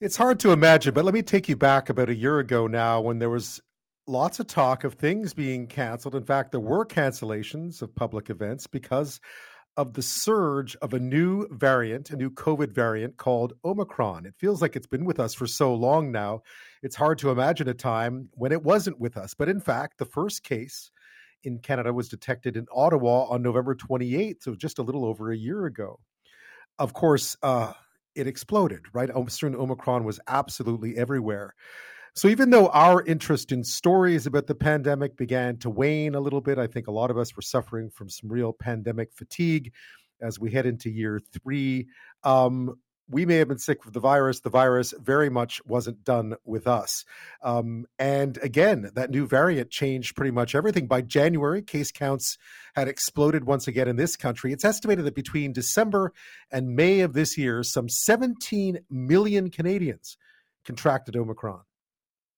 It's hard to imagine, but let me take you back about a year ago now when there was lots of talk of things being canceled. In fact, there were cancellations of public events because of the surge of a new variant, a new COVID variant called Omicron. It feels like it's been with us for so long now. It's hard to imagine a time when it wasn't with us. But in fact, the first case in Canada was detected in Ottawa on November 28th, so just a little over a year ago. Of course, uh, it exploded, right? Soon Omicron was absolutely everywhere. So even though our interest in stories about the pandemic began to wane a little bit, I think a lot of us were suffering from some real pandemic fatigue as we head into year three. Um, we may have been sick with the virus. The virus very much wasn't done with us. Um, and again, that new variant changed pretty much everything. By January, case counts had exploded once again in this country. It's estimated that between December and May of this year, some 17 million Canadians contracted Omicron.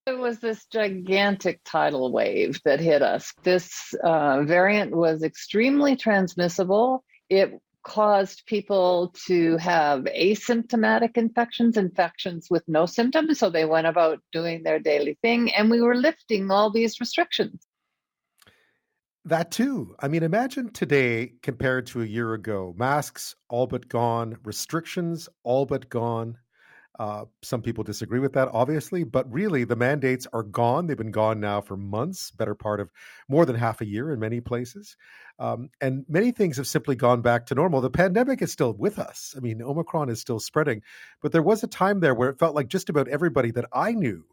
It was this gigantic tidal wave that hit us. This uh, variant was extremely transmissible. It caused people to have asymptomatic infections, infections with no symptoms. So they went about doing their daily thing, and we were lifting all these restrictions. That too. I mean, imagine today compared to a year ago masks all but gone, restrictions all but gone. Uh, some people disagree with that, obviously, but really the mandates are gone. They've been gone now for months, better part of more than half a year in many places. Um, and many things have simply gone back to normal. The pandemic is still with us. I mean, Omicron is still spreading, but there was a time there where it felt like just about everybody that I knew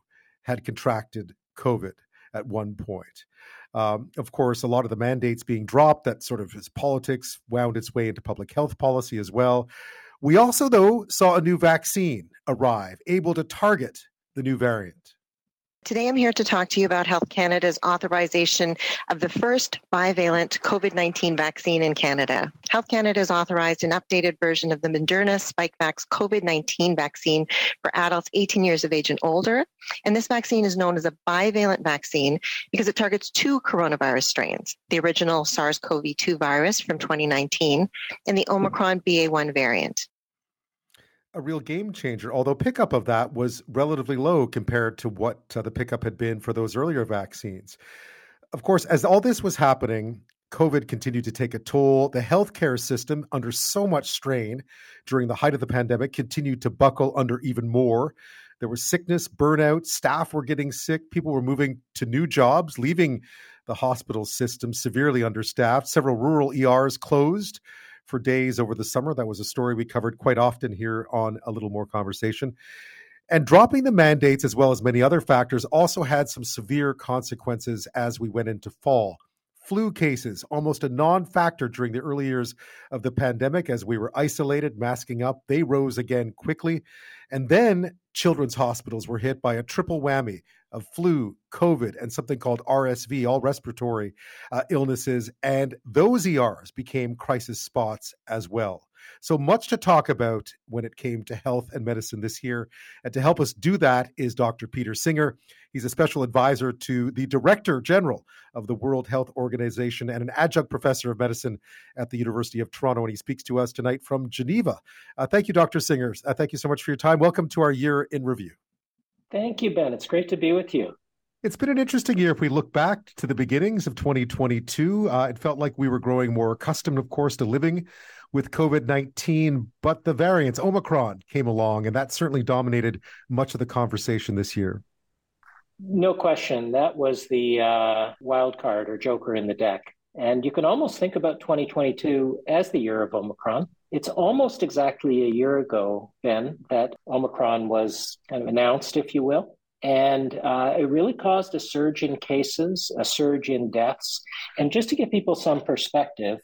had contracted COVID at one point. Um, of course, a lot of the mandates being dropped, that sort of as politics wound its way into public health policy as well. We also, though, saw a new vaccine arrive, able to target the new variant. Today, I'm here to talk to you about Health Canada's authorization of the first bivalent COVID 19 vaccine in Canada. Health Canada has authorized an updated version of the Moderna Spikevax COVID 19 vaccine for adults 18 years of age and older. And this vaccine is known as a bivalent vaccine because it targets two coronavirus strains the original SARS CoV 2 virus from 2019 and the Omicron BA1 variant a real game changer, although pickup of that was relatively low compared to what uh, the pickup had been for those earlier vaccines. Of course, as all this was happening, COVID continued to take a toll. The healthcare system, under so much strain during the height of the pandemic, continued to buckle under even more. There was sickness, burnout, staff were getting sick, people were moving to new jobs, leaving the hospital system severely understaffed. Several rural ERs closed for days over the summer. That was a story we covered quite often here on A Little More Conversation. And dropping the mandates, as well as many other factors, also had some severe consequences as we went into fall. Flu cases, almost a non factor during the early years of the pandemic as we were isolated, masking up, they rose again quickly. And then children's hospitals were hit by a triple whammy of flu, COVID, and something called RSV, all respiratory uh, illnesses. And those ERs became crisis spots as well. So much to talk about when it came to health and medicine this year. And to help us do that is Dr. Peter Singer. He's a special advisor to the Director General of the World Health Organization and an adjunct professor of medicine at the University of Toronto. And he speaks to us tonight from Geneva. Uh, thank you, Dr. Singer. Uh, thank you so much for your time. Welcome to our year in review. Thank you, Ben. It's great to be with you. It's been an interesting year. If we look back to the beginnings of 2022, uh, it felt like we were growing more accustomed, of course, to living with COVID 19, but the variants, Omicron, came along, and that certainly dominated much of the conversation this year. No question. That was the uh, wild card or joker in the deck. And you can almost think about 2022 as the year of Omicron. It's almost exactly a year ago, Ben, that Omicron was kind of announced, if you will. And uh, it really caused a surge in cases, a surge in deaths. And just to give people some perspective,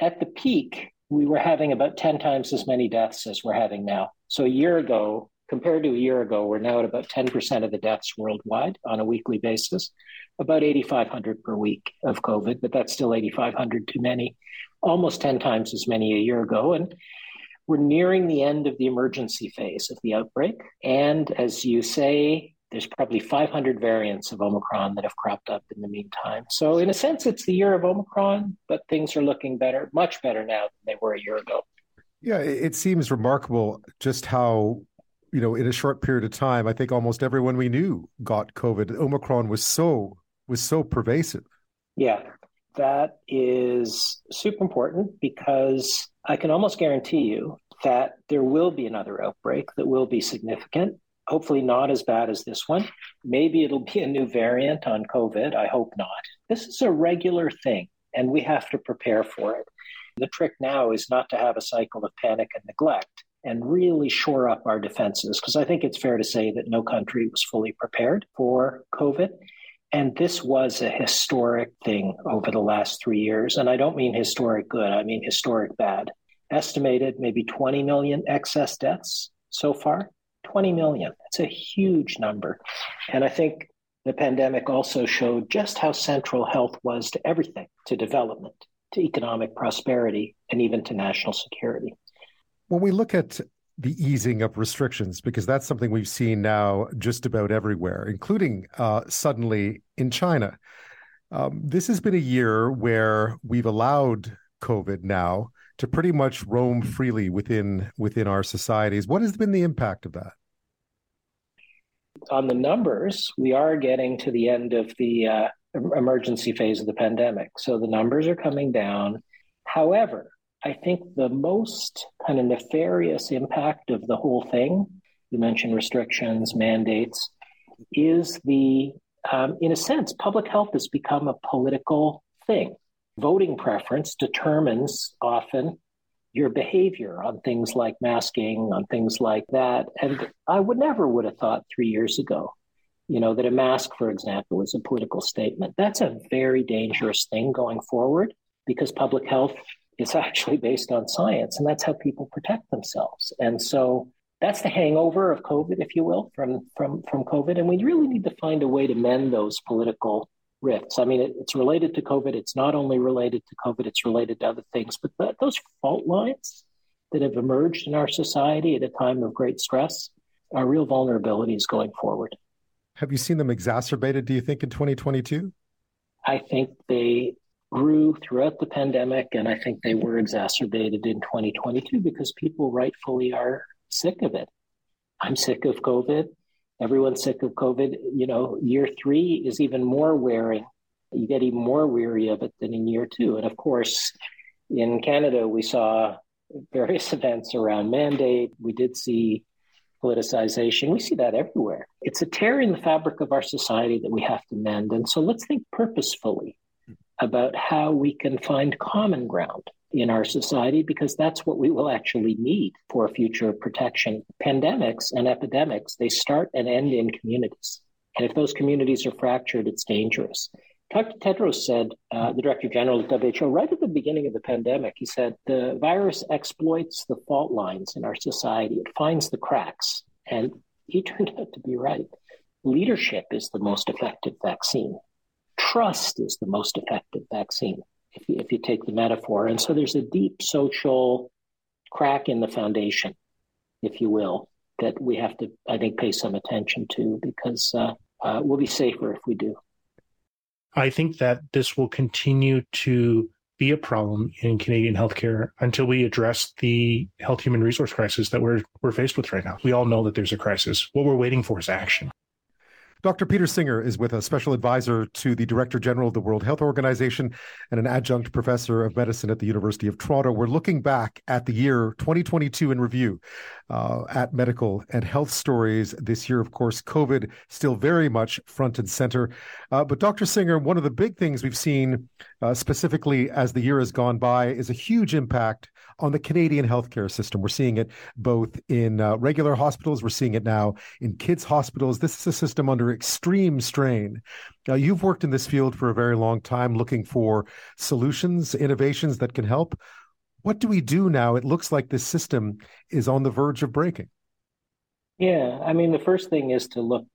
at the peak, we were having about 10 times as many deaths as we're having now. So a year ago, compared to a year ago, we're now at about 10% of the deaths worldwide on a weekly basis, about 8,500 per week of COVID, but that's still 8,500 too many, almost 10 times as many a year ago. And we're nearing the end of the emergency phase of the outbreak. And as you say, there's probably 500 variants of Omicron that have cropped up in the meantime. So, in a sense, it's the year of Omicron, but things are looking better, much better now than they were a year ago. Yeah, it seems remarkable just how you know, in a short period of time, I think almost everyone we knew got COVID. Omicron was so was so pervasive. Yeah, that is super important because I can almost guarantee you that there will be another outbreak that will be significant. Hopefully, not as bad as this one. Maybe it'll be a new variant on COVID. I hope not. This is a regular thing, and we have to prepare for it. The trick now is not to have a cycle of panic and neglect and really shore up our defenses, because I think it's fair to say that no country was fully prepared for COVID. And this was a historic thing over the last three years. And I don't mean historic good, I mean historic bad. Estimated maybe 20 million excess deaths so far. 20 million. It's a huge number. And I think the pandemic also showed just how central health was to everything, to development, to economic prosperity, and even to national security. When we look at the easing of restrictions, because that's something we've seen now just about everywhere, including uh, suddenly in China. Um, this has been a year where we've allowed COVID now to pretty much roam freely within within our societies. What has been the impact of that? On the numbers, we are getting to the end of the uh, emergency phase of the pandemic, so the numbers are coming down. However, I think the most kind of nefarious impact of the whole thing, you mentioned restrictions, mandates, is the, um, in a sense, public health has become a political thing. Voting preference determines often your behavior on things like masking, on things like that. And I would never would have thought three years ago, you know, that a mask, for example, is a political statement. That's a very dangerous thing going forward because public health is actually based on science, and that's how people protect themselves. And so that's the hangover of COVID, if you will, from from from COVID. And we really need to find a way to mend those political rifts. I mean, it, it's related to COVID. It's not only related to COVID; it's related to other things. But those fault lines that have emerged in our society at a time of great stress are real vulnerabilities going forward. Have you seen them exacerbated? Do you think in 2022? I think they grew throughout the pandemic, and I think they were exacerbated in 2022 because people rightfully are sick of it. I'm sick of COVID. Everyone's sick of COVID. You know, year three is even more wearing. You get even more weary of it than in year two. And of course, in Canada, we saw various events around mandate. We did see politicization. We see that everywhere. It's a tear in the fabric of our society that we have to mend. And so let's think purposefully about how we can find common ground in our society because that's what we will actually need for future protection. Pandemics and epidemics, they start and end in communities. And if those communities are fractured, it's dangerous. Dr. Tedros said, uh, the Director General of WHO, right at the beginning of the pandemic, he said, the virus exploits the fault lines in our society. It finds the cracks. And he turned out to be right. Leadership is the most effective vaccine trust is the most effective vaccine, if you, if you take the metaphor. And so there's a deep social crack in the foundation, if you will, that we have to, I think, pay some attention to because uh, uh, we'll be safer if we do. I think that this will continue to be a problem in Canadian healthcare until we address the health human resource crisis that we're we're faced with right now. We all know that there's a crisis. What we're waiting for is action. Dr. Peter Singer is with us, special advisor to the Director General of the World Health Organization and an adjunct professor of medicine at the University of Toronto. We're looking back at the year 2022 in review uh, at medical and health stories this year. Of course, COVID still very much front and center. Uh, but Dr. Singer, one of the big things we've seen uh, specifically as the year has gone by is a huge impact on the Canadian healthcare system. We're seeing it both in uh, regular hospitals, we're seeing it now in kids' hospitals. This is a system under extreme strain. Now, you've worked in this field for a very long time looking for solutions, innovations that can help. What do we do now? It looks like this system is on the verge of breaking. Yeah, I mean, the first thing is to look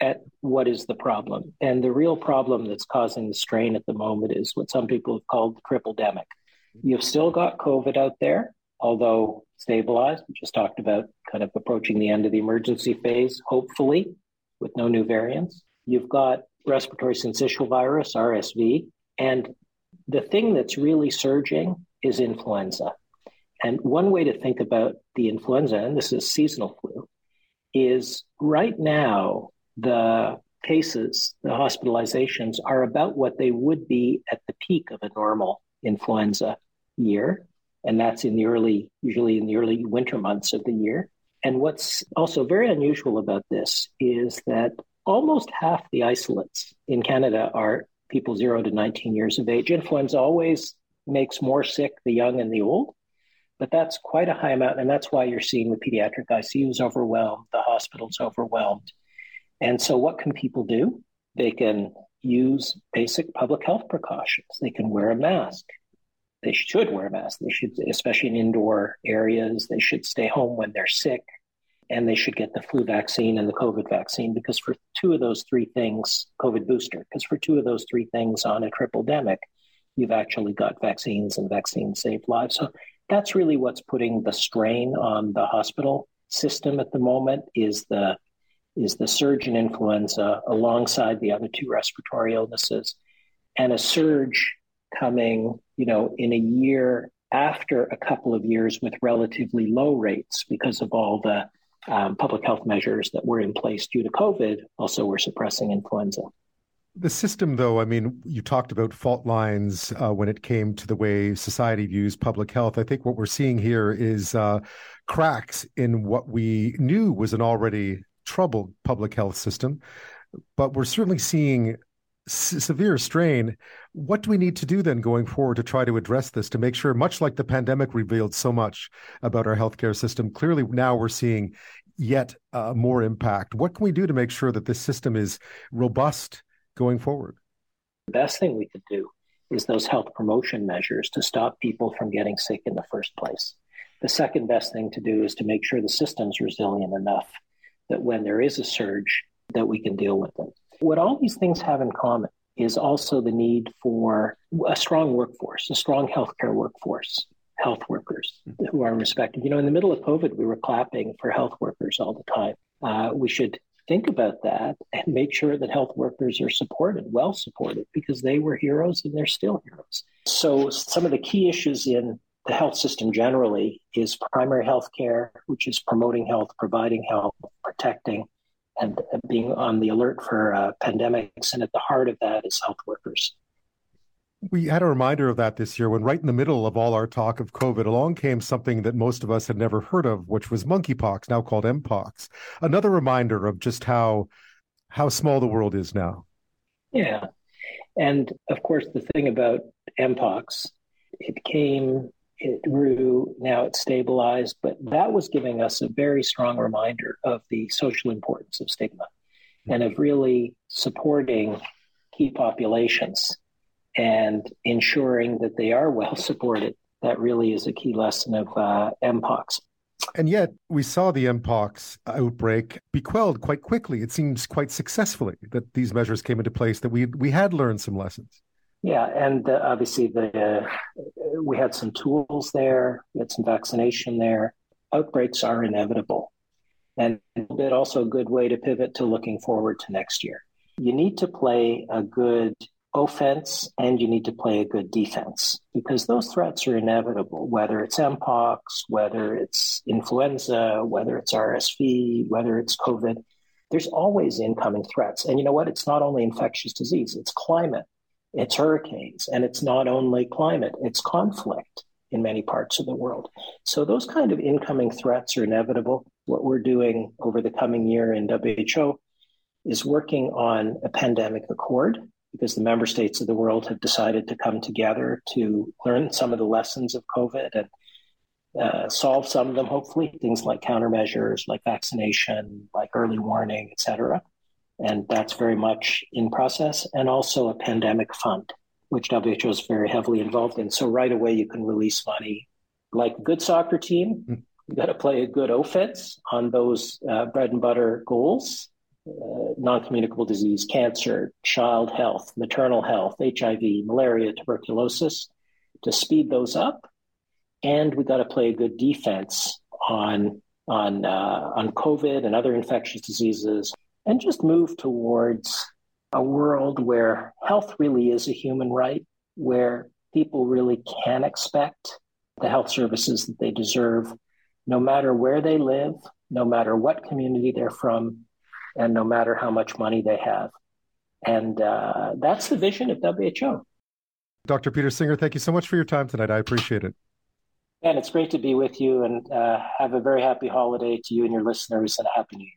at what is the problem. And the real problem that's causing the strain at the moment is what some people have called the triple demic. You've still got COVID out there, although stabilized. We just talked about kind of approaching the end of the emergency phase, hopefully, with no new variants. You've got respiratory syncytial virus, RSV. And the thing that's really surging is influenza. And one way to think about the influenza, and this is seasonal flu, is right now the cases, the hospitalizations are about what they would be at the peak of a normal influenza year. And that's in the early, usually in the early winter months of the year. And what's also very unusual about this is that almost half the isolates in Canada are people zero to 19 years of age. Influenza always makes more sick the young and the old, but that's quite a high amount. And that's why you're seeing the pediatric ICUs overwhelmed, the hospitals overwhelmed. And so, what can people do? They can use basic public health precautions. They can wear a mask. They should wear a mask. They should, especially in indoor areas, they should stay home when they're sick and they should get the flu vaccine and the COVID vaccine because for two of those three things, COVID booster, because for two of those three things on a triple demic, you've actually got vaccines and vaccines save lives. So that's really what's putting the strain on the hospital system at the moment is the is the surge in influenza alongside the other two respiratory illnesses and a surge coming, you know, in a year after a couple of years with relatively low rates because of all the um, public health measures that were in place due to COVID also were suppressing influenza. The system, though, I mean, you talked about fault lines uh, when it came to the way society views public health. I think what we're seeing here is uh, cracks in what we knew was an already troubled public health system, but we're certainly seeing severe strain. What do we need to do then going forward to try to address this to make sure, much like the pandemic revealed so much about our healthcare system, clearly now we're seeing yet uh, more impact. What can we do to make sure that this system is robust going forward? The best thing we could do is those health promotion measures to stop people from getting sick in the first place. The second best thing to do is to make sure the system's resilient enough that when there is a surge, that we can deal with it. What all these things have in common is also the need for a strong workforce, a strong healthcare workforce health workers who are respected. You know, in the middle of COVID, we were clapping for health workers all the time. Uh, we should think about that and make sure that health workers are supported, well supported, because they were heroes and they're still heroes. So, some of the key issues in the health system generally is primary health care, which is promoting health, providing health, protecting, and being on the alert for uh, pandemics. And at the heart of that is health workers. We had a reminder of that this year when, right in the middle of all our talk of COVID, along came something that most of us had never heard of, which was monkeypox, now called mpox. Another reminder of just how how small the world is now. Yeah, and of course, the thing about mpox, it came, it grew, now it's stabilized, but that was giving us a very strong reminder of the social importance of stigma and of really supporting key populations and ensuring that they are well supported. That really is a key lesson of uh, MPOX. And yet, we saw the MPOX outbreak be quelled quite quickly. It seems quite successfully that these measures came into place, that we, we had learned some lessons. Yeah, and uh, obviously the uh, we had some tools there, we had some vaccination there. Outbreaks are inevitable, and it also a good way to pivot to looking forward to next year. You need to play a good offense and you need to play a good defense because those threats are inevitable, whether it's Mpox, whether it's influenza, whether it's RSV, whether it's COVID. There's always incoming threats. And you know what? It's not only infectious disease, it's climate, it's hurricanes, and it's not only climate, it's conflict in many parts of the world. So those kind of incoming threats are inevitable. What we're doing over the coming year in WHO is working on a pandemic accord because the member states of the world have decided to come together to learn some of the lessons of COVID and uh, solve some of them, hopefully, things like countermeasures, like vaccination, like early warning, et cetera. And that's very much in process. And also a pandemic fund, which WHO is very heavily involved in. So right away, you can release money. Like a good soccer team, hmm. you got to play a good offense on those uh, bread and butter goals uh, non communicable disease, cancer, child health, maternal health, HIV, malaria, tuberculosis, to speed those up. And we got to play a good defense on on uh, on COVID and other infectious diseases, and just move towards a world where health really is a human right, where people really can expect the health services that they deserve, no matter where they live, no matter what community they're from, and no matter how much money they have. And uh, that's the vision of WHO. Dr. Peter Singer, thank you so much for your time tonight. I appreciate it. And it's great to be with you and uh, have a very happy holiday to you and your listeners and a happy new year.